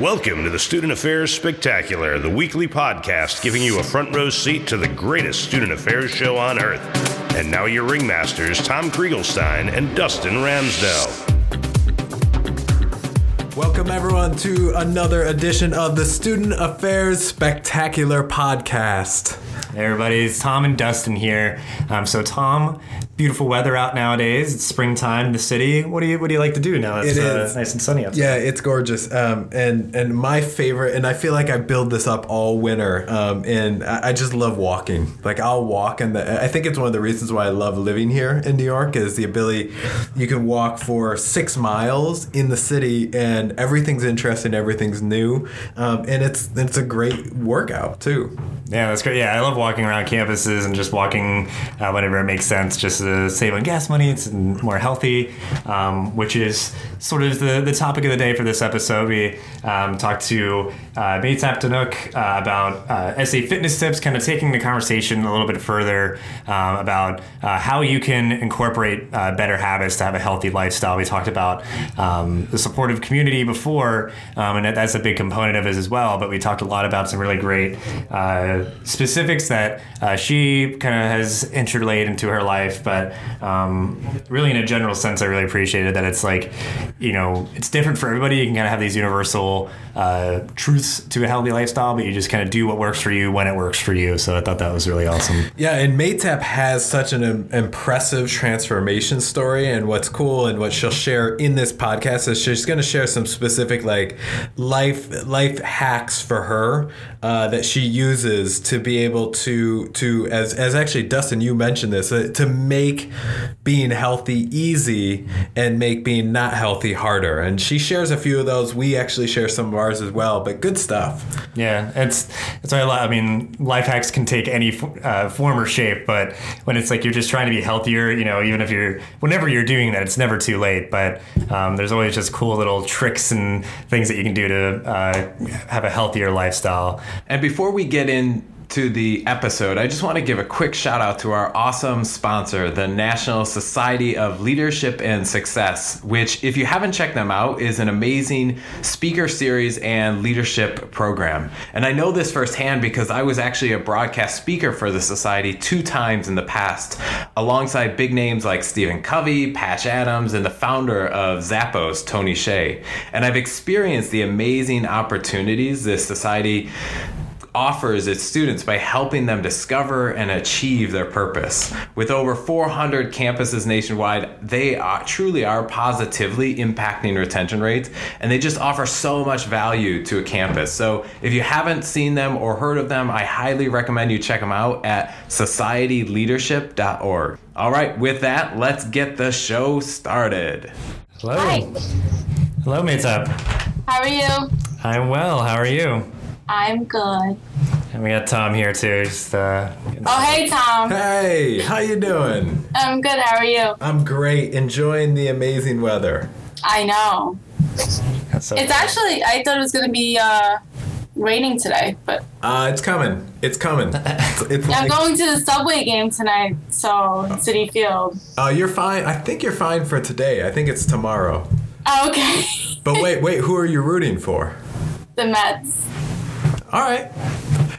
Welcome to the Student Affairs Spectacular, the weekly podcast giving you a front row seat to the greatest student affairs show on earth. And now your ringmasters, Tom Krieglstein and Dustin Ramsdell. Welcome, everyone, to another edition of the Student Affairs Spectacular podcast. Hey everybody, it's Tom and Dustin here. Um, so Tom, beautiful weather out nowadays. It's springtime in the city. What do you What do you like to do now? It's It uh, nice and sunny outside. Yeah, it's gorgeous. Um, and and my favorite, and I feel like I build this up all winter. Um, and I, I just love walking. Like I'll walk, and I think it's one of the reasons why I love living here in New York is the ability you can walk for six miles in the city, and everything's interesting, everything's new, um, and it's it's a great workout too. Yeah, that's great. Yeah, I love walking around campuses and just walking uh, whenever it makes sense, just to save on gas money. It's more healthy, um, which is sort of the, the topic of the day for this episode. We um, talked to uh, Mehtap Donuk uh, about uh, SA fitness tips, kind of taking the conversation a little bit further um, about uh, how you can incorporate uh, better habits to have a healthy lifestyle. We talked about um, the supportive community before, um, and that's a big component of it as well. But we talked a lot about some really great uh, specifics that uh, she kind of has interlaid into her life. But um, really, in a general sense, I really appreciated that it's like, you know, it's different for everybody. You can kind of have these universal uh, truths to a healthy lifestyle, but you just kind of do what works for you when it works for you. So I thought that was really awesome. Yeah, and Mehtap has such an im- impressive transformation story, and what's cool and what she'll share in this podcast is she's going to share some specific like life life hacks for her uh, that she uses to be able to to as as actually Dustin you mentioned this uh, to make being healthy easy and make being not healthy harder, and she shares a few of those. We actually share some of ours as well, but good stuff. Yeah, it's it's I, li- I mean, life hacks can take any uh, form or shape, but when it's like you're just trying to be healthier, you know, even if you're whenever you're doing that, it's never too late. But um, there's always just cool little tricks and things that you can do to uh, have a healthier lifestyle. And before we get into the episode, I just want to give a quick shout out to our awesome sponsor, the National Society of Leadership and Success, which, if you haven't checked them out, is an amazing speaker series and leadership program. And I know this firsthand because I was actually a broadcast speaker for the Society two times in the past, alongside big names like Stephen Covey, Patch Adams, and the founder of Zappos, Tony Hsieh. And I've experienced the amazing opportunities this society offers its students by helping them discover and achieve their purpose. With over 400 campuses nationwide, they are, truly are positively impacting retention rates, and they just offer so much value to a campus. So if you haven't seen them or heard of them, I highly recommend you check them out at societyleadership.org. All right, with that, let's get the show started. Hello, Hi, hello, Mehtap. how are you? I'm well. How are you? I'm good. And we got Tom here too. Just uh, Oh, hey, Tom. Hey, how you doing? I'm good. How are you? I'm great, enjoying the amazing weather. I know. so- It's actually, I thought it was going to be uh, raining today, but Uh, it's coming. It's coming. It's, it's I'm going to the subway game tonight, so Citi Field. uh, you're fine. I think you're fine for today. I think it's tomorrow. Oh, okay. But wait, wait. Who are you rooting for? the Mets. All right.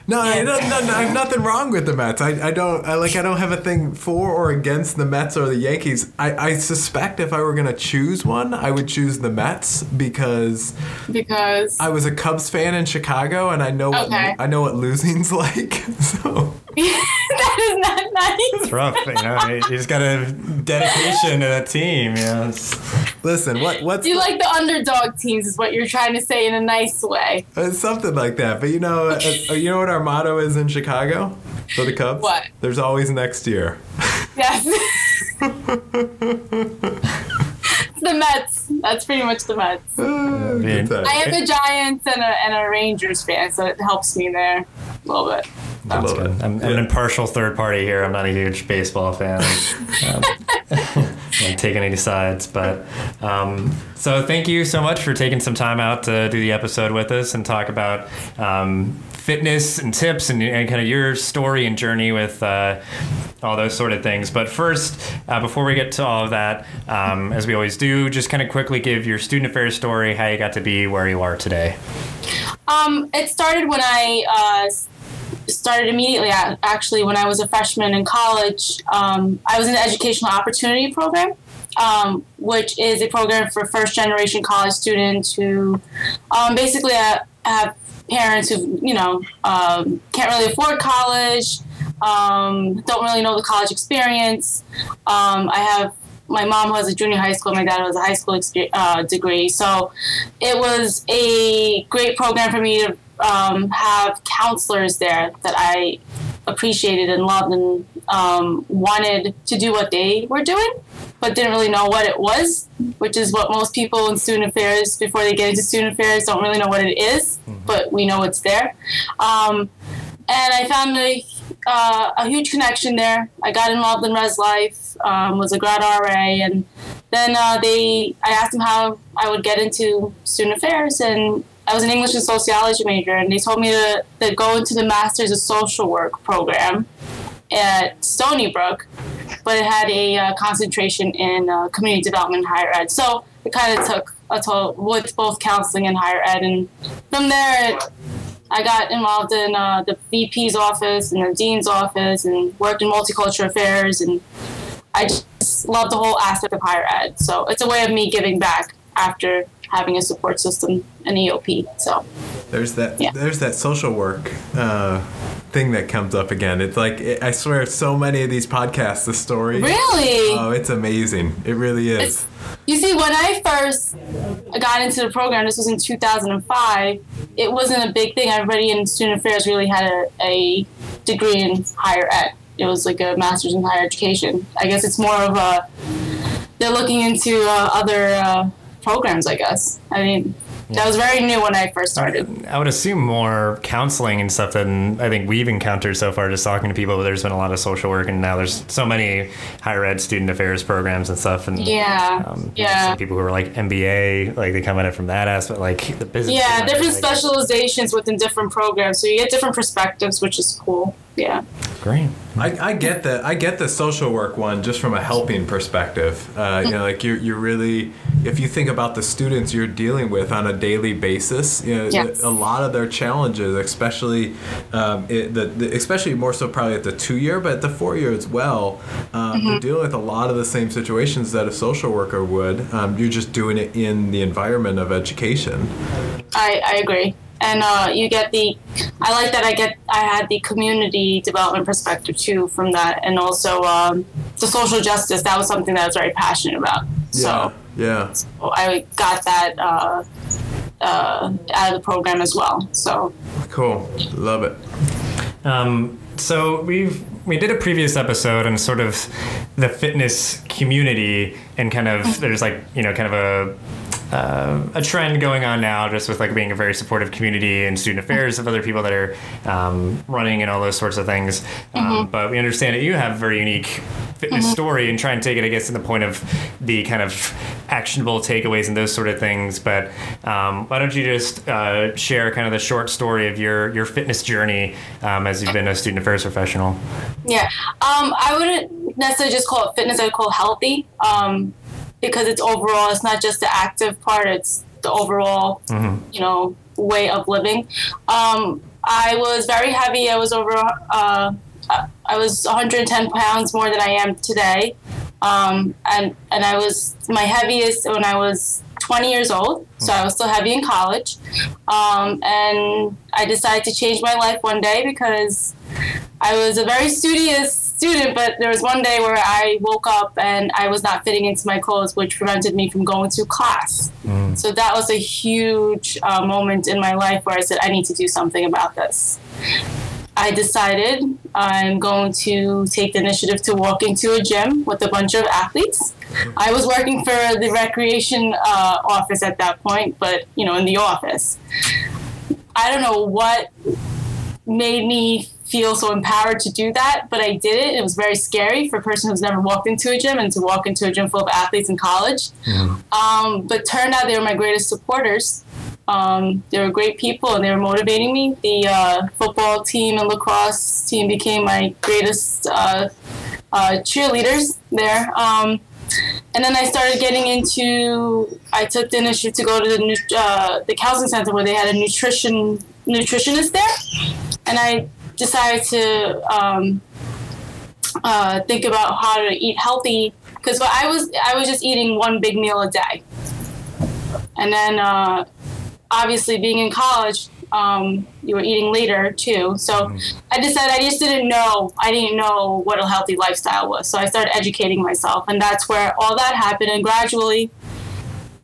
No, I, no, no, no, I have nothing wrong with the Mets. I, I don't I like I don't have a thing for or against the Mets or the Yankees. I, I suspect if I were gonna choose one, I would choose the Mets because Because I was a Cubs fan in Chicago and I know what Okay. I know what losing's like. So that is not nice. it's rough. You know, you just got a dedication to that team. You know, listen, what what's You like the underdog teams, is what you're trying to say in a nice way. Uh, something like that. But you know, uh, uh, you know what our motto is in Chicago for the Cubs? What? There's always next year. Yes. the Mets. That's pretty much the Mets. Uh, mean, good time. I am a Giants and a, and a Rangers fan, so it helps me there a little bit. That's love good. it. I'm, I'm an impartial third party here. I'm not a huge baseball fan. Um, like taking any sides. But um, so thank you so much for taking some time out to do the episode with us and talk about um, fitness and tips and, and kind of your story and journey with uh, all those sort of things. But first, uh, before we get to all of that, um, as we always do, just kind of quickly give your student affairs story, how you got to be where you are today. Um, it started when I uh, started immediately. Actually, when I was a freshman in college, um, I was in the Educational Opportunity Program, um, which is a program for first generation college students who um, basically uh, have parents who you know um, can't really afford college, um, don't really know the college experience. Um, I have my mom has a junior high school, my dad has a high school uh, degree, so it was a great program for me to um, have counselors there that I appreciated and loved and um, wanted to do what they were doing, but didn't really know what it was, which is what most people in student affairs, before they get into student affairs, don't really know what it is, but we know it's there. Um, and I found a, uh, a huge connection there. I got involved in Res Life, um, was a grad RA, and then uh, they I asked them how I would get into student affairs, and I was an English and sociology major, and they told me to, to go into the Masters of Social Work program at Stony Brook, but it had a uh, concentration in uh, community development and higher ed. So it kind of took a toll with both counseling and higher ed, and from there. It, I got involved in uh, the VP's office and the dean's office and worked in multicultural affairs and I just love the whole aspect of higher ed. So it's a way of me giving back after having a support system and EOP. So There's that. Yeah. There's that social work uh, thing that comes up again. It's like it, I swear, so many of these podcasts, the story. really, Oh, it's amazing. It really is. It's- you see, when I first got into the program, this was in 2005. It wasn't a big thing. Everybody in student affairs really had a, a degree in higher ed. It was like a master's in higher education. I guess it's more of a they're looking into uh, other uh, programs. I guess. I mean, that was very new when I first started. I would assume more counseling and stuff than I think we've encountered so far. Just talking to people, but there's been a lot of social work, and now there's so many higher ed student affairs programs and stuff. And Yeah, um, yeah. some people who are like MBA, like they come at it from that aspect, like the business. Yeah, different specializations within different programs, so you get different perspectives, which is cool. Yeah. Great. I, I get the I get the social work one just from a helping perspective. Uh, you know, like you're you're really if you think about the students you're dealing with on a daily basis, you know, Yes. a lot of their challenges, especially um, it, the, the especially more so probably at the two year, but at the four year as well, um, you're dealing with a lot of the same situations that a social worker would. Um, you're just doing it in the environment of education. I, I agree. And uh, you get the, I like that I get, I had the community development perspective too from that. And also um, the social justice, that was something that I was very passionate about. So yeah. I got that uh, uh, out of the program as well. So Cool. Love it. Um, so we've we did a previous episode on sort of the fitness community and kind of there's like you know kind of a uh, a trend going on now just with like being a very supportive community and student affairs of other people that are um, running and all those sorts of things. Um, but we understand that you have a very unique fitness story and try and take it i guess to the point of the kind of actionable takeaways and those sort of things. But um, why don't you just uh, share kind of the short story of your your fitness journey um, as you've been a student affairs professional? Yeah, um, I wouldn't necessarily just call it fitness, I'd call it healthy. Um, because it's overall, it's not just the active part, it's the overall, you know, way of living. Um, I was very heavy. I was over, uh, I was 110 pounds more than I am today. Um, and, and I was my heaviest when I was 20 years old. So I was still heavy in college. Um, and I decided to change my life one day because I was a very studious student, but there was one day where I woke up and I was not fitting into my clothes, which prevented me from going to class. So that was a huge uh, moment in my life where I said, I need to do something about this. I decided I'm going to take the initiative to walk into a gym with a bunch of athletes. I was working for the recreation uh, office at that point, but you know, in the office. I don't know what made me feel so empowered to do that, but I did it. It was very scary for a person who's never walked into a gym and to walk into a gym full of athletes in college. Um, but turned out they were my greatest supporters. Um, they were great people and they were motivating me. The uh, football team and lacrosse team became my greatest uh, uh, cheerleaders there. Um, and then I started getting into. I took the initiative to go to the uh, the counseling center where they had a nutrition nutritionist there, and I decided to um, uh, think about how to eat healthy because I was I was just eating one big meal a day, and then uh, obviously being in college, um, you were eating later too. So I decided I just didn't know. I didn't know what a healthy lifestyle was. So I started educating myself, and that's where all that happened. And gradually,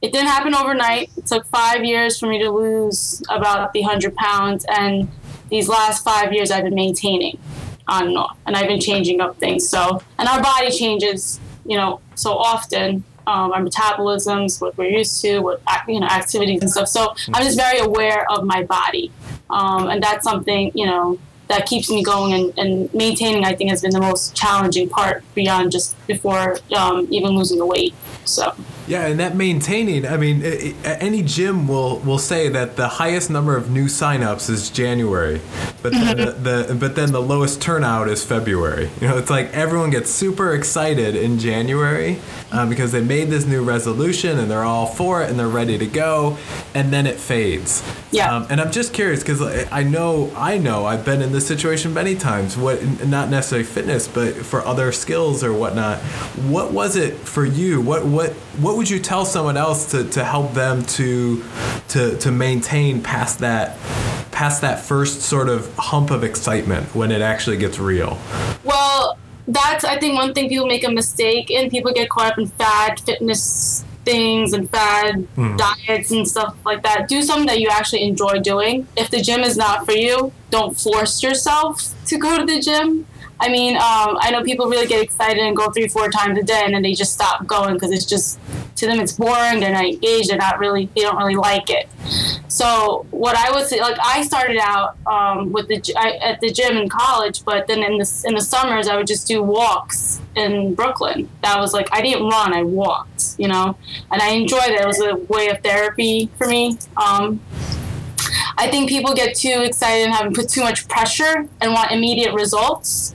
it didn't happen overnight. It took five years for me to lose about the hundred pounds, and these last five years I've been maintaining on and off, and I've been changing up things. So, and our body changes, you know, so often. Um, our metabolisms, what we're used to, what you know, activities and stuff. So I'm just very aware of my body, um, and that's something you know that keeps me going and, and maintaining. I think has been the most challenging part beyond just before um, even losing the weight. So. Yeah, and that maintaining, I mean, i i any gym will will say that the highest number of new signups is January, but then the, the but then the lowest turnout is February. You know, it's like everyone gets super excited in January um, because they made this new resolution and they're all for it and they're ready to go, and then it fades. Yeah. Um, and I'm just curious because I know I know I've been in this situation many times. What not necessarily fitness, but for other skills or whatnot. What was it for you? What what what would you tell someone else to, to help them to to to maintain past that past that first sort of hump of excitement when it actually gets real? Well, that's I think one thing people make a mistake and people get caught up in fad fitness things and fad hmm. diets and stuff like that. Do something that you actually enjoy doing. If the gym is not for you, don't force yourself to go to the gym. I mean, um, I know people really get excited and go three, four times a day, and then they just stop going because it's just to them it's boring. They're not engaged. They're not really. They don't really like it. So what I would say, like I started out um, with the I, at the gym in college, but then in the in the summers I would just do walks in Brooklyn. That was like I didn't run, I walked, you know, and I enjoyed it. It was a way of therapy for me. Um, I think people get too excited and have put too much pressure and want immediate results,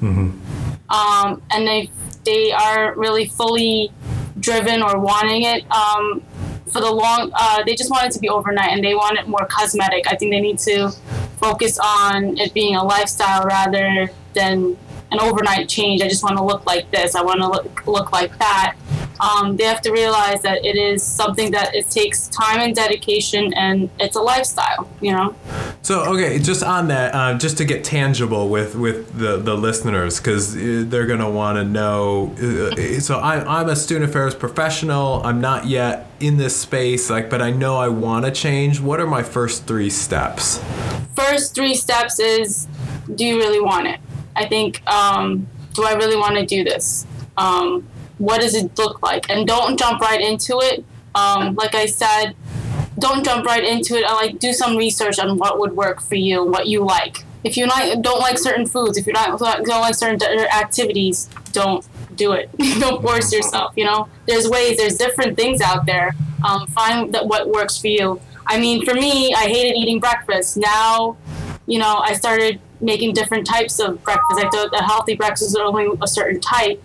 um, and they they are really fully driven or wanting it um, for the long. Uh, they just want it to be overnight, and they want it more cosmetic. I think they need to focus on it being a lifestyle rather than an overnight change. I just want to look like this. I want to look look like that. Um, they have to realize that it is something that it takes time and dedication, and it's a lifestyle. You know. So okay, just on that, uh, just to get tangible with with the the listeners, because they're gonna want to know. Uh, so I'm I'm a student affairs professional. I'm not yet in this space, like, but I know I want to change. What are my first three steps? first three steps is do you really want it i think um, do i really want to do this um, what does it look like? And don't jump right into it. Um, like i said don't jump right into it. Like do some research on what would work for you what you like. If you not, don't like certain foods if you're not don't like certain activities don't do it. Don't force yourself you know? There's ways there's different things out there. Um, find that what works for you. I mean for me i hated eating breakfast. Now you know i started making different types of breakfast. I thought a healthy breakfast is only a certain type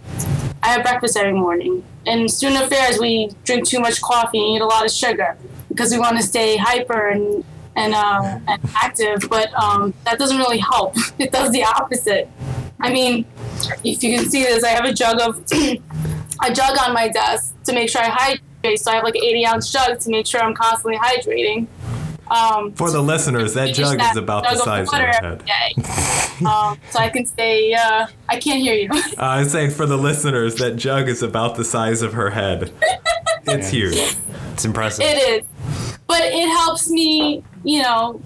i have breakfast every morning. In student affairs we drink too much coffee and eat a lot of sugar because we want to stay hyper and and, uh, and active. But um, that doesn't really help. It does the opposite. I mean if you can see this i have a jug of a jug on my desk to make sure i hydrate. So i have like an 80 ounce jug to make sure i'm constantly hydrating um, For the listeners, that jug that is about the jug of size of water your head. um, so I can say, Uh, I can't hear you. Uh, I was saying for the listeners, that jug is about the size of her head. It's huge. It's impressive. it is, but it helps me. You know,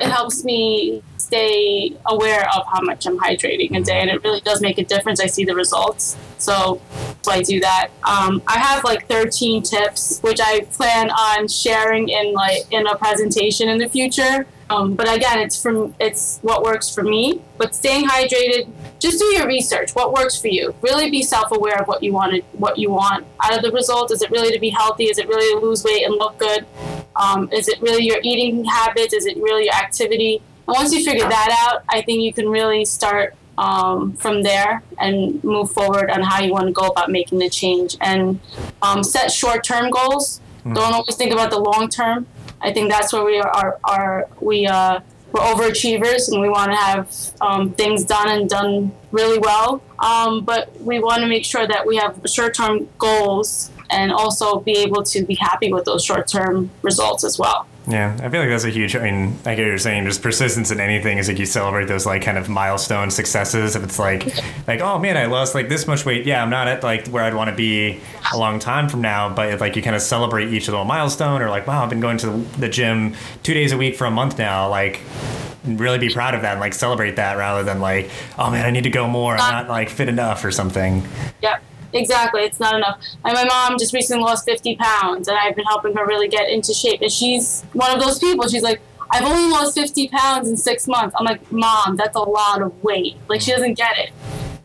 it helps me stay aware of how much I'm hydrating a day, and it really does make a difference. I see the results, so so I do that. Um, I have like 13 tips, which I plan on sharing in like in a presentation in the future. Um, but again, it's from it's what works for me. But staying hydrated, just do your research. What works for you? Really be self-aware of what you wanted, what you want out of the result. Is it really to be healthy? Is it really to lose weight and look good? Um, is it really your eating habits? Is it really your activity? And once you figure that out, I think you can really start um, from there and move forward on how you want to go about making the change and um, set short-term goals. Don't always think about the long term. I think that's where we are. are, are we uh, we're overachievers and we want to have um, things done and done really well. Um, but we want to make sure that we have short-term goals and also be able to be happy with those short-term results as well. Yeah, I feel like that's a huge. I mean, I get what you're saying. Just persistence in anything is like you celebrate those like kind of milestone successes. If it's like, like oh man, I lost like this much weight. Yeah, I'm not at like where I'd want to be a long time from now. But if, like you kind of celebrate each little milestone, or like wow, I've been going to the gym two days a week for a month now. Like really be proud of that and like celebrate that rather than like oh man, I need to go more. I'm uh, not like fit enough or something. Yep, exactly. It's not enough. And my mom just recently lost 50 pounds, and I've been helping her really get into shape. And she's one of those people. She's like, I've only lost 50 pounds in six months. I'm like, Mom, that's a lot of weight. Like, she doesn't get it.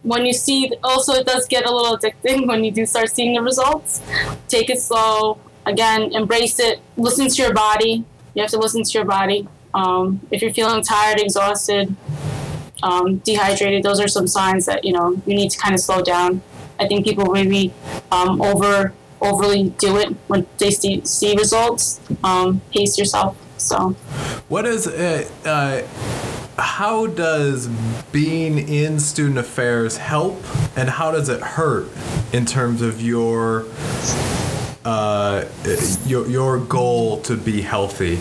When you see, also, it does get a little addicting when you do start seeing the results. Take it slow. Again, embrace it. Listen to your body. You have to listen to your body. Um, if you're feeling tired, exhausted, um, dehydrated, those are some signs that you know you need to kind of slow down. I think people maybe um, over overly do it when they see, see results. Um, pace yourself. So What is it? uh, how does being in student affairs help, and how does it hurt in terms of your uh, your your goal to be healthy?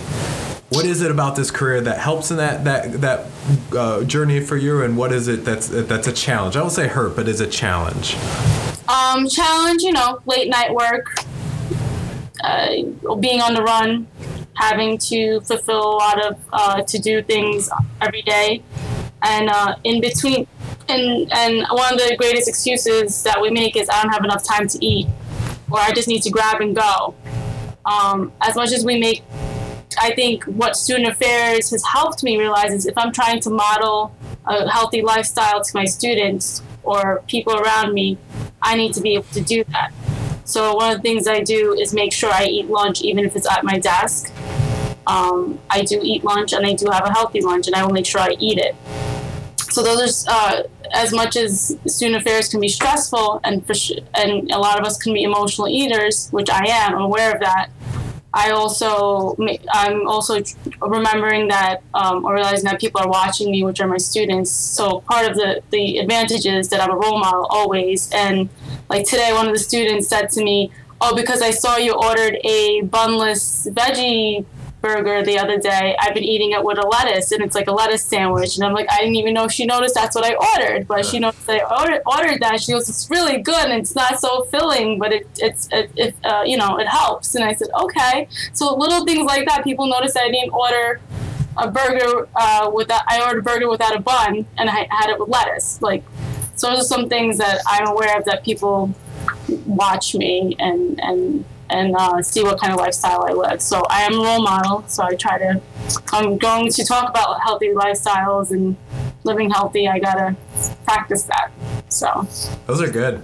What is it about this career that helps in that that that uh, journey for you, and what is it that's that's a challenge? I won't say hurt, but is a challenge. um, challenge, you know, late night work, uh, being on the run, having to fulfill a lot of uh, to do things every day, and uh, in between. And, and one of the greatest excuses that we make is I don't have enough time to eat, or I just need to grab and go. Um, as much as we make I think what student affairs has helped me realize is if I'm trying to model a healthy lifestyle to my students or people around me, I need to be able to do that. So one of the things I do is make sure I eat lunch even if it's at my desk. Um, I do eat lunch and I do have a healthy lunch and I will make sure I eat it. So those are uh, as much as student affairs can be stressful and and a lot of us can be emotional eaters, which I am. I'm aware of that. I also I'm also remembering that um, or realizing that people are watching me, which are my students. So part of the the advantage is that I'm a role model always. And like today, one of the students said to me, "Oh, because I saw you ordered a bunless veggie." Burger the other day. I've been eating it with a lettuce and it's like a lettuce sandwich. And i'm like i didn't even know she noticed that's what i ordered but she noticed i ordered, ordered that. She goes it's really good and it's not so filling but it, it's it, it uh, you know it helps. And i said okay. So little things like that people noticed i didn't order a burger uh, without i ordered a burger without a bun and i had it with lettuce. Like so those are some things that i'm aware of that people watch me and and and uh, see what kind of lifestyle I live. So I am a role model. So I try to. I'm going to talk about healthy lifestyles and living healthy. I gotta practice that. So Those are good.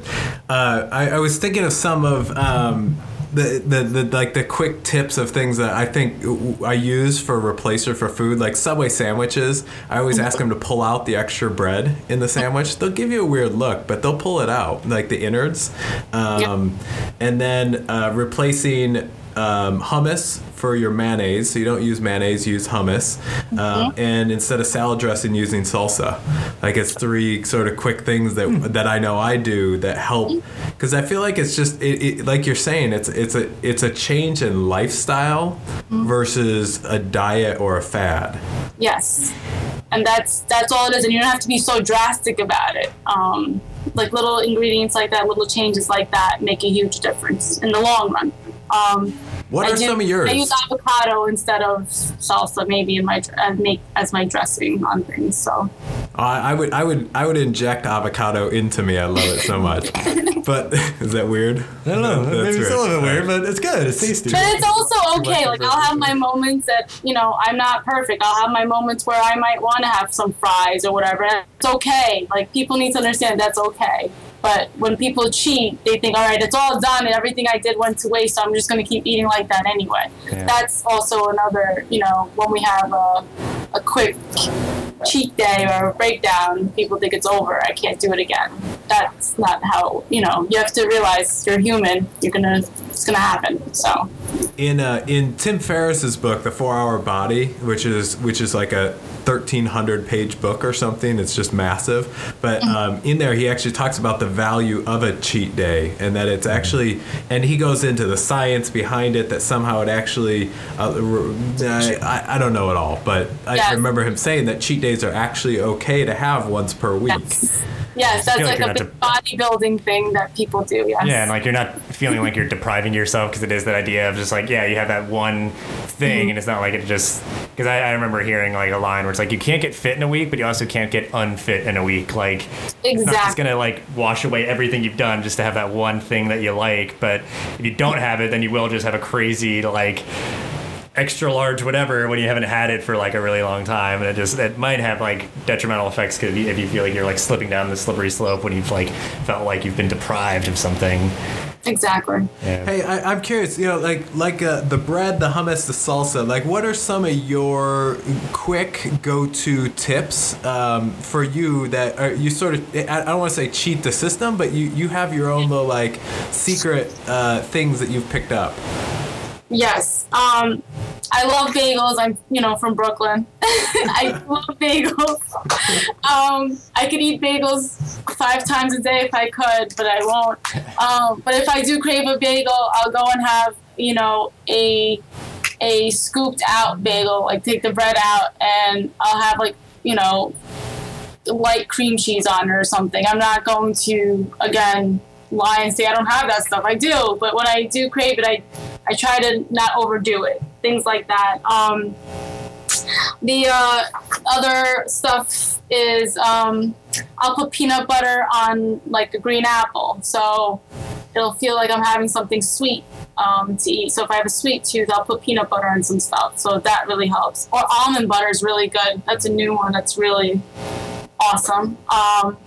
Uh, I, I was thinking of some of um, the, the, the like the quick tips of things that I think I use for replacer for food, like Subway sandwiches. I always ask them to pull out the extra bread in the sandwich. They'll give you a weird look, but they'll pull it out, like the innards. Um, And then uh, replacing um, hummus for your mayonnaise. So you don't use mayonnaise, use hummus. Um, and instead of salad dressing, using salsa. Like it's three sort of quick things that that I know I do that help. Because I feel like it's just it, it, like you're saying, it's it's a it's a change in lifestyle versus a diet or a fad. yes, and that's that's all it is. And you don't have to be so drastic about it. Um, like little ingredients like that, little changes like that make a huge difference in the long run. Um, What I are do- some of yours? I use avocado instead of salsa, maybe in my uh, make as my dressing on things. So I, I would I would I would inject avocado into me. I love it so much. but is that weird? I don't know. That's Maybe it's a little bit weird, but it's good. It's tasty. But it's also okay. like Like I'll have my moments that you know I'm not perfect. I'll have my moments where I might want to have some fries or whatever. It's okay. Like people need to understand that's okay. But when people cheat, they think, all right, it's all done and everything I did went to waste. So I'm just going to keep eating like that anyway. Yeah. That's also another, you know, when we have a, a quick cheat day or a breakdown, people think it's over. I can't do it again. That's not how, you know, you have to realize you're human. You're going to, it's going to happen. So. In uh, in Tim Ferriss's book, The Four Hour Body, which is which is like a thirteen hundred page book or something. It's just massive. But um, in there, he actually talks about the value of a cheat day and that it's actually, and he goes into the science behind it. That somehow it actually, uh, I, I- don't know it all, but I Yes. remember him saying that cheat days are actually okay to have once per week. Yes. Yes, that's like like, a big bodybuilding thing that people do. Yes. Yeah, and like you're not feeling like you're depriving yourself because it is that idea of just like yeah, you have that one thing, mm-hmm. and it's not like it just because I, I remember hearing like a line where it's like you can't get fit in a week, but you also can't get unfit in a week. Like exactly, it's gonna like wash away everything you've done just to have that one thing that you like. But if you don't have it, then you will just have a crazy like extra large whatever when you haven't had it for like a really long time and it just it might have like detrimental effects because if you feel like you're like slipping down the slippery slope when you've like felt like you've been deprived of something Exactly. yeah. Hey, I, I'm curious. You know, like like uh, the bread, the hummus, the salsa. Like, what are some of your quick go-to tips um, for you that are you sort of? I I don't want to say cheat the system, but you you have your own little like secret uh, things that you've picked up. Yes. Um, I love bagels. I'm, you know, from Brooklyn. I love bagels. Um, I could eat bagels five times a day if I could, but I won't. Um, but if I do crave a bagel, I'll go and have, you know, a a scooped out bagel. Like take the bread out, and I'll have like, you know, light cream cheese on it or something. I'm not going to again lie and say I don't have that stuff. I do, but when I do crave it, I I try to not overdo it. Things like that. Um, the uh, other stuff is um, I'll put peanut butter on like a green apple, so it'll feel like I'm having something sweet um, to eat. So if I have a sweet tooth, I'll put peanut butter on some stuff. So that really helps. Or almond butter is really good. That's a new one. That's really awesome. Um,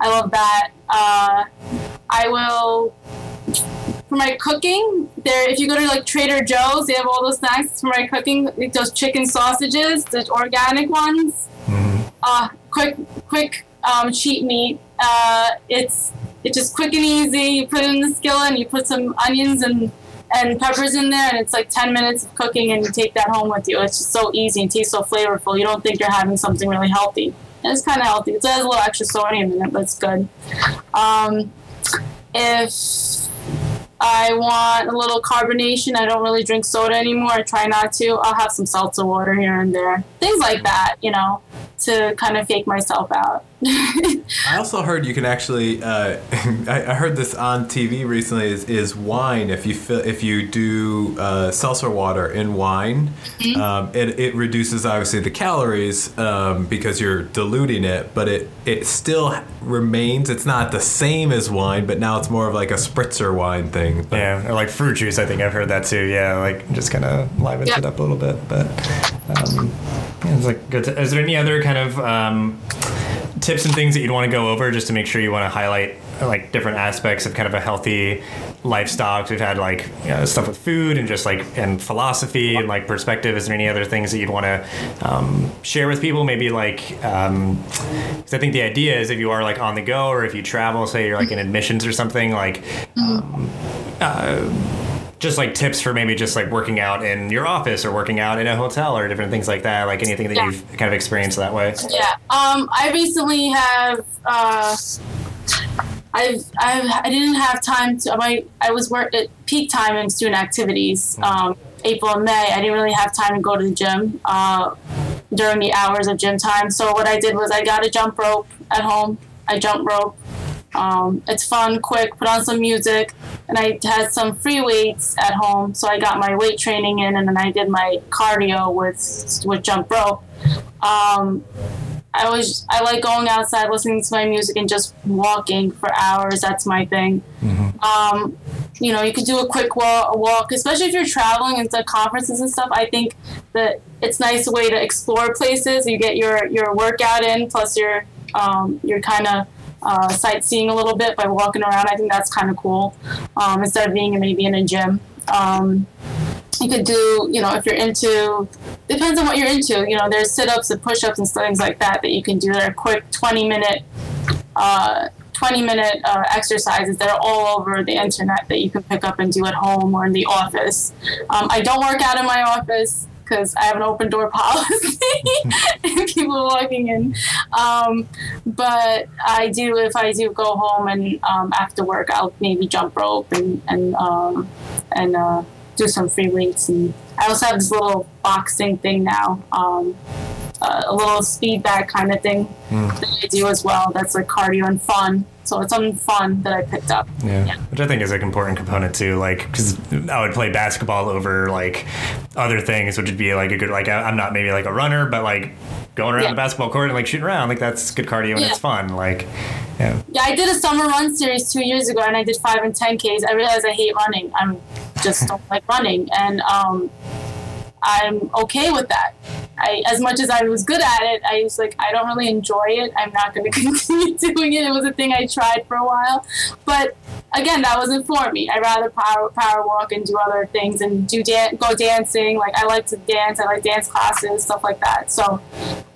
I love that. Uh, I will for my cooking. There, if you go to like Trader Joe's, they have all those snacks for my cooking. Like those chicken sausages, the organic ones. Mm-hmm. Uh, quick, quick um, cheat meat. Uh, it's it's just quick and easy. You put it in the skillet, and you put some onions and and peppers in there, and it's like 10 minutes of cooking, and you take that home with you. It's just so easy and tastes so flavorful. You don't think you're having something really healthy. And it's kind of healthy. It has a little extra sodium in it, but it's good. Um, if I want a little carbonation, I don't really drink soda anymore. I try not to. I'll have some seltzer water here and there. Things like that, you know, to kind of fake myself out. I also heard you can actually. Uh, I, I heard this on TV recently. Is, is wine if you fill, if you do uh, seltzer water in wine, um, it, it reduces obviously the calories um, because you're diluting it, but it it still remains. It's not the same as wine, but now it's more of like a spritzer wine thing. But Yeah, or like fruit juice. I think I've heard that too. Yeah, like just kind of livens Yeah. it up a little bit. But um, yeah, it's like good. To, is there any other kind of um, tips and things that you'd want to go over just to make sure you want to highlight like different aspects of kind of a healthy lifestyle? 'Cause we've had like you know, stuff with food and just like and philosophy and like perspective. Is there any other things that you'd want to um, share with people? Maybe like. Um, 'cause I think the idea is if you are like on the go or if you travel, say you're like in admissions or something, like just like tips for maybe just like working out in your office or working out in a hotel or different things like that like anything that Yeah. you've kind of experienced that way Yeah. Um, I recently have. Uh, I've, I've I didn't have time to. My I was work at peak time in student activities. Um, April and May. I didn't really have time to go to the gym uh, during the hours of gym time. So what I did was I got a jump rope at home. I jump rope. Um, it's fun, quick. Put on some music, and I had some free weights at home. So I got my weight training in, and then I did my cardio with with jump rope. Um, I always I like going outside, listening to my music, and just walking for hours. That's my thing. Um, you know, you could do a quick walk, walk, especially if you're traveling into conferences and stuff. I think that it's a nice way to explore places. You get your your workout in, plus you're um, you're kind of uh, sightseeing a little bit by walking around. I think that's kind of cool um, instead of being maybe in a gym. Um, you could do, you know, if you're into, depends on what you're into. You know, there's sit ups and push ups and things like that that you can do. They're quick 20 minute, uh, 20 minute uh, exercises that are all over the internet that you can pick up and do at home or in the office. Um, I don't work out in my office because I have an open door policy and people walking in. Um, but I do, if I do go home and um, after work, I'll maybe jump rope and, and, um, and, uh, do some free weights and I also have this little boxing thing now, um, uh, a little speed bag kind of thing that I do as well. That's like cardio and fun. So it's something fun that I picked up. Yeah. Which I think is an important component too. Like, because I would play basketball over like other things, which would be like a good, like, I- I'm not maybe like a runner, but like going around Yeah. the basketball court and like shooting around, like that's good cardio and Yeah. it's fun. Like, yeah. Yeah, I did a summer run series two years ago, and I did five and ten Ks. I realized I hate running. I'm just don't like running, and um, I'm okay with that. I, as much as I was good at it, I was like, I don't really enjoy it. I'm not going to continue doing it. It was a thing I tried for a while, but again, that wasn't for me. I'd rather power power walk and do other things and do dan- go dancing. Like I like to dance. I like dance classes, stuff like that. So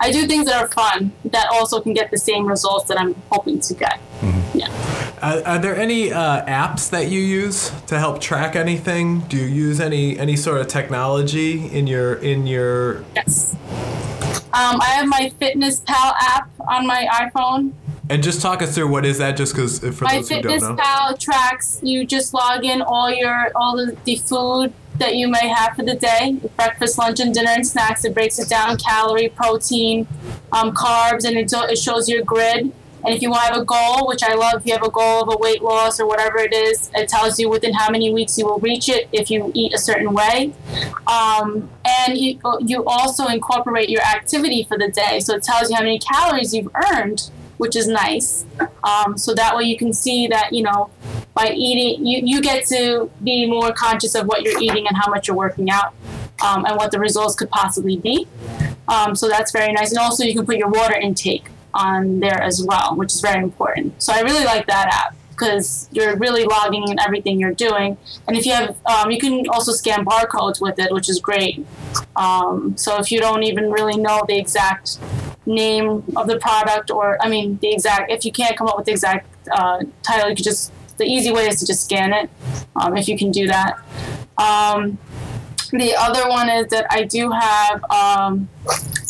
I do things that are fun that also can get the same results that I'm hoping to get. Mm-hmm. Yeah. Uh, are there any uh, apps that you use to help track anything? Do you use any any sort of technology in your in your? Yes. Um, I have my Fitness Pal app on my iPhone. And just talk us through what is that, just because for My those who don't know. My Fitness. Pal tracks. You just log in all your all the, the food that you may have for the day, breakfast, lunch, and dinner and snacks. It breaks it down: calorie, protein, um, carbs, and it, do- it shows your grid. And if you want to have a goal, which I love, if you have a goal of a weight loss or whatever it is, it tells you within how many weeks you will reach it if you eat a certain way. Um, and you, you also incorporate your activity for the day. So it tells you how many calories you've earned, which is nice. Um, so that way you can see that, you know, by eating, you, you get to be more conscious of what you're eating and how much you're working out um, and what the results could possibly be. Um, so that's very nice. And also, you can put your water intake on there as well, which is very important. So I really like that app because you're really logging in everything you're doing. And if you have, um, you can also scan barcodes with it, which is great. Um, so if you don't even really know the exact name of the product, or I mean, the exact, if you can't come up with the exact uh, title, you could just, the easy way is to just scan it um, if you can do that. Um, the other one is that I do have, um,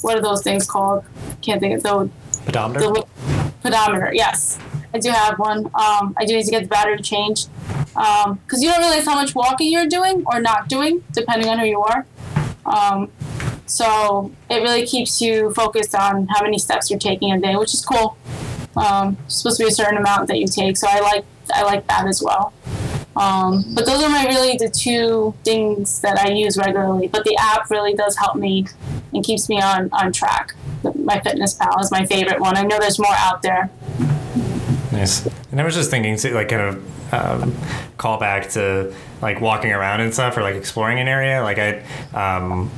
what are those things called? Can't think of the Pedometer? the pedometer. Yes, I do have one. Um, I do need to get the battery changed because you don't realize how much walking you're doing or not doing, depending on who you are. Um, so it really keeps you focused on how many steps you're taking a day, which is cool. Um, supposed to be a certain amount that you take, so I like I like that as well. Um, but those are my really the two things that I use regularly. But the app really does help me and keeps me on on track. My Fitness Pal is my favorite one. I know there's more out there. Nice. And I was just thinking to like kind of um, call back to like walking around and stuff or like exploring an area. Like I um,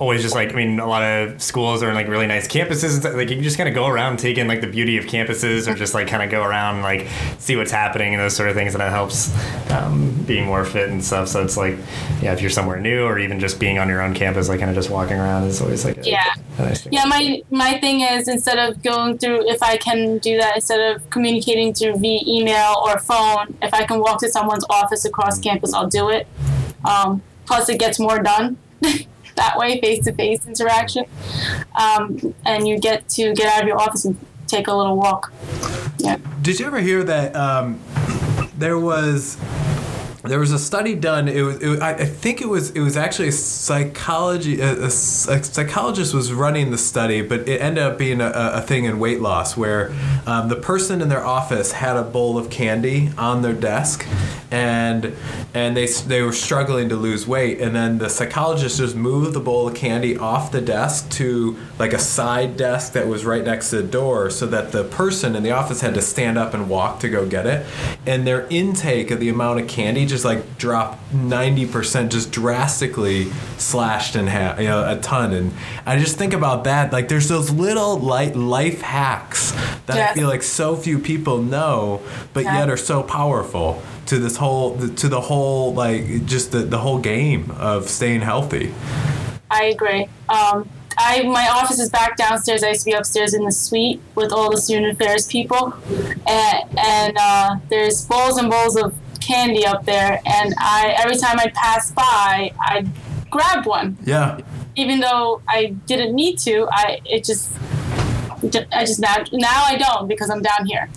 always just like I mean a lot of schools are in like really nice campuses and stuff. Like you can just kind of go around, take in like the beauty of campuses, or just like kind of go around and like see what's happening and those sort of things, and it helps um, being more fit and stuff. So it's like yeah, if you're somewhere new or even just being on your own campus, like kind of just walking around is always like a, Yeah. a nice thing. Yeah, my my thing is instead of going through, if I can do that, instead of communicating through via email or phone, if I can walk to someone's office across campus, I'll do it. Um, plus, it gets more done that way, face to face interaction, um, and you get to get out of your office and take a little walk. Yeah. Did you ever hear that um, there was there was a study done? It was, it, I think it was it was actually a psychology a psychologist was running the study, but it ended up being a, a thing in weight loss where um, the person in their office had a bowl of candy on their desk, and and they they were struggling to lose weight. And then the psychologist just moved the bowl of candy off the desk to like a side desk that was right next to the door so that the person in the office had to stand up and walk to go get it. And their intake of the amount of candy just like dropped 90% just drastically slashed in half you know a ton. And i just think about that like there's those little light life hacks that i feel like so few people know but Yeah. yet are so powerful to this whole to the whole like just the, the whole game of staying healthy I agree. Um, I my office is back downstairs. I used to be upstairs in the suite with all the student affairs people, and and uh, there's bowls and bowls of candy up there. And I every time I pass by, I grabbed one, yeah even though I didn't need to. I it just I just now now I don't because I'm down here.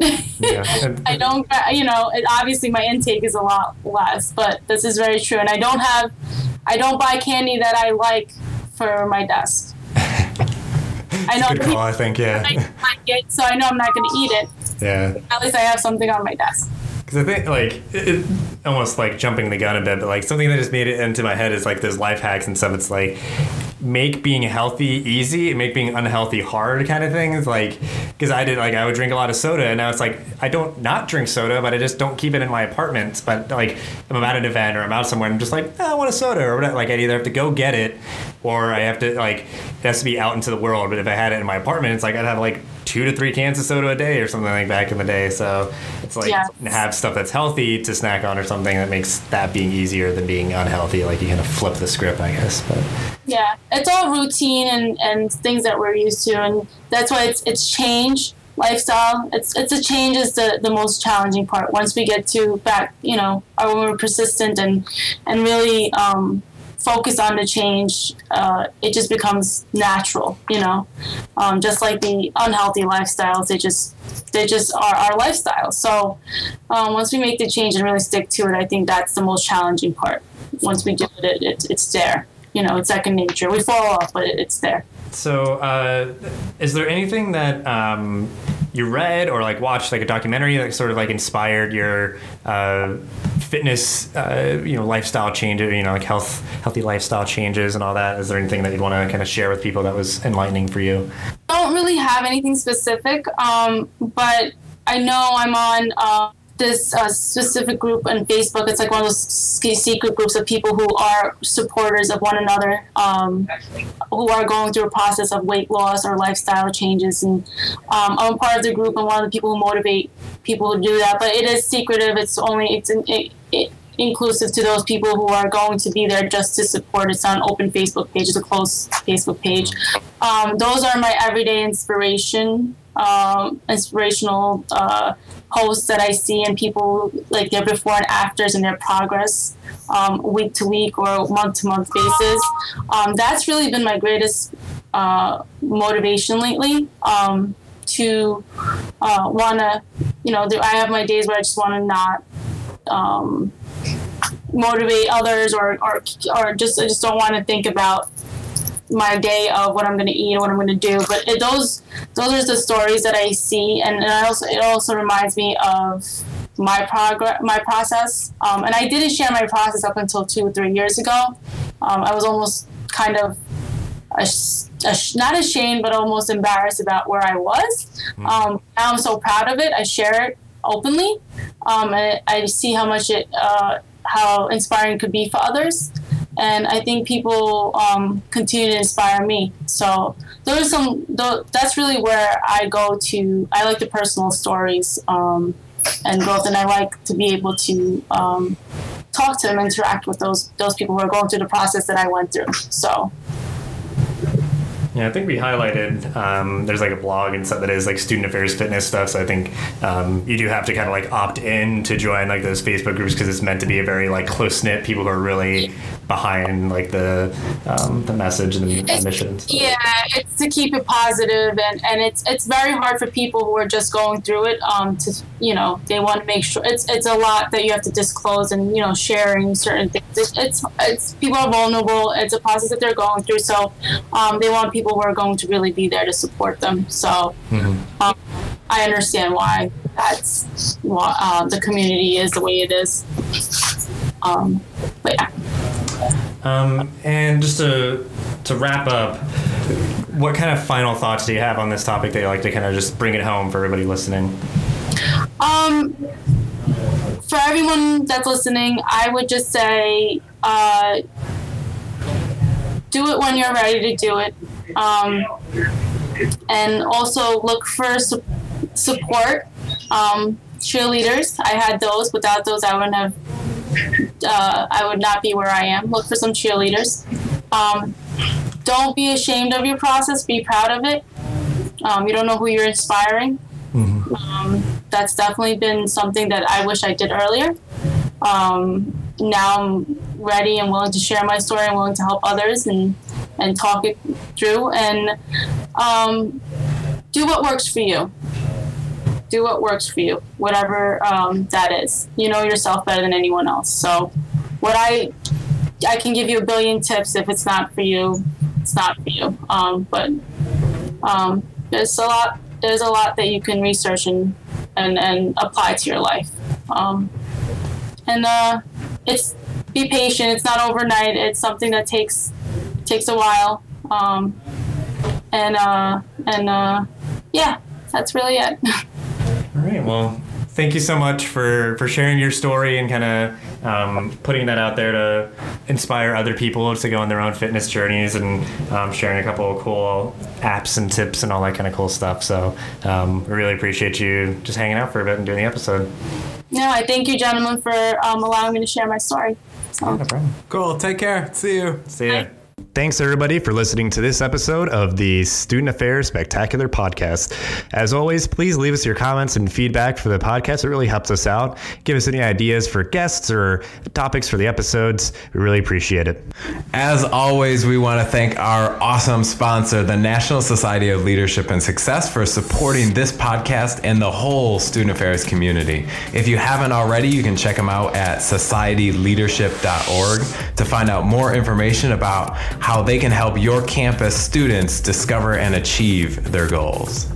Yeah. I don't, you know, it, obviously my intake is a lot less, but this is very true. And I don't have, I don't buy candy that I like for my desk. I know Good call, I think. Yeah. I like it, so I know I'm not going to eat it. Yeah. At least I have something on my desk. Because I think like it, almost like jumping the gun a bit, but like something that just made it into my head is like those life hacks and stuff. It's like make being healthy easy and make being unhealthy hard kind of things. Like because I did like I would drink a lot of soda and now it's like I don't not drink soda, but I just don't keep it in my apartment. But like I'm at an event or I'm out somewhere, I'm just like "Ah, I want a soda or whatever. Like I either have to go get it or I have to like it has to be out into the world. But if I had it in my apartment, it's like I'd have like two to three cans of soda a day or something like back in the day. So it's like Yeah. have stuff that's healthy to snack on or something that makes that being easier than being unhealthy. Like you kind of flip the script, I guess. But Yeah, it's all routine and, and things that we're used to, and that's why it's it's change lifestyle. It's it's a change is the, the most challenging part. Once we get to back, you know, or when we're persistent and and really um, focus on the change, uh, it just becomes natural. You know, um, just like the unhealthy lifestyles, they just they just are our lifestyle. So um, once we make the change and really stick to it, I think that's the most challenging part. Once we do it, it, it it's there. You know, it's second nature. We fall off, but it, it's there. so, uh, is there anything that um, you read or like watched, like a documentary that sort of like inspired your uh, fitness, uh, you know, lifestyle changes, you know, like health, healthy lifestyle changes and all that? Is there anything that you'd want to kind of share with people that was enlightening for you? I don't really have anything specific, um, but I know I'm on uh, this uh, specific group on Facebook. It's like one of those secret groups of people who are supporters of one another, um, who are going through a process of weight loss or lifestyle changes. And um, I'm part of the group and one of the people who motivate people to do that. But it is secretive. It's only it's it, it, inclusive to those people who are going to be there just to support. It's not an open Facebook page; it's a closed Facebook page. Um, those are my everyday inspiration, um, inspirational uh, posts that I see, and people like their before and afters and their progress, um, week to week or month to month basis. Um, that's really been my greatest uh, motivation lately. Um, to uh, want to, you know, I have my days where I just want to not um, motivate others or, or, or just I just don't want to think about my day of what I'm going to eat and what I'm going to do. But it, those those are the stories that I see, and, and I also it also reminds me of my progress, my process. Um, and I didn't share my process up until two or three years ago. Um, I was almost kind of ash- ash- not ashamed, but almost embarrassed about where I was. Um, now I'm so proud of it. I share it openly, um, and I see how much it, uh, how inspiring it could be for others. And I think people um, continue to inspire me. So those are some. tho- That's really where I go to. I like the personal stories um, and growth, and I like to be able to um, talk to them, interact with those those people who are going through the process that I went through. So Yeah, I think we highlighted um, there's like a blog and stuff that is like student affairs fitness stuff. So I think um, you do have to kind of like opt in to join like those Facebook groups because it's meant to be a very like close knit people who are really behind like the um, the message and the It's- mission. stuff. Yeah, it's to keep it positive, and, and it's it's very hard for people who are just going through it. Um, to you know, they want to make sure it's it's a lot that you have to disclose and you know sharing certain things. It's it's, it's people are vulnerable. It's a process that they're going through, so um, they want people who are going to really be there to support them. So um, I understand why that's why uh, the community is the way it is. Um, but yeah. Um, and just to to wrap up, what kind of final thoughts do you have on this topic that you like to kind of just bring it home for everybody listening? Um, for everyone that's listening, I would just say, uh, do it when you're ready to do it. Um, and also look for su- support. Um, cheerleaders, I had those. Without those, I wouldn't have. Uh, I would not be where I am. Look for some cheerleaders. Um, don't be ashamed of your process. Be proud of it. Um, you don't know who you're inspiring. Um, that's definitely been something that I wish I did earlier. Um, now I'm ready and willing to share my story and willing to help others and, and talk it through and um, do what works for you. Do what works for you, whatever um, that is. You know yourself better than anyone else. So, what I I can give you a billion tips. If it's not for you, it's not for you. Um, but um, there's a lot there's a lot that you can research and and, and apply to your life. Um, and uh, it's be patient. It's not overnight. It's something that takes takes a while. Um, and uh, and uh, yeah, that's really it. All right. Well, thank you so much for for sharing your story and kind of um, putting that out there to inspire other people to go on their own fitness journeys and um, sharing a couple of cool apps and tips and all that kind of cool stuff. So um, we really appreciate you just hanging out for a bit and doing the episode. no, I thank you, gentlemen, for um, allowing me to share my story. So. No problem. Cool. Take care. See you. See ya. Thanks, everybody, for listening to this episode of the Student Affairs Spectacular Podcast. As always, please leave us your comments and feedback for the podcast. It really helps us out. Give us any ideas for guests or topics for the episodes. We really appreciate it. As always, we want to thank our awesome sponsor, the National Society of Leadership and Success, for supporting this podcast and the whole student affairs community. If you haven't already, you can check them out at societyleadership.org to find out more information about how they can help your campus students discover and achieve their goals.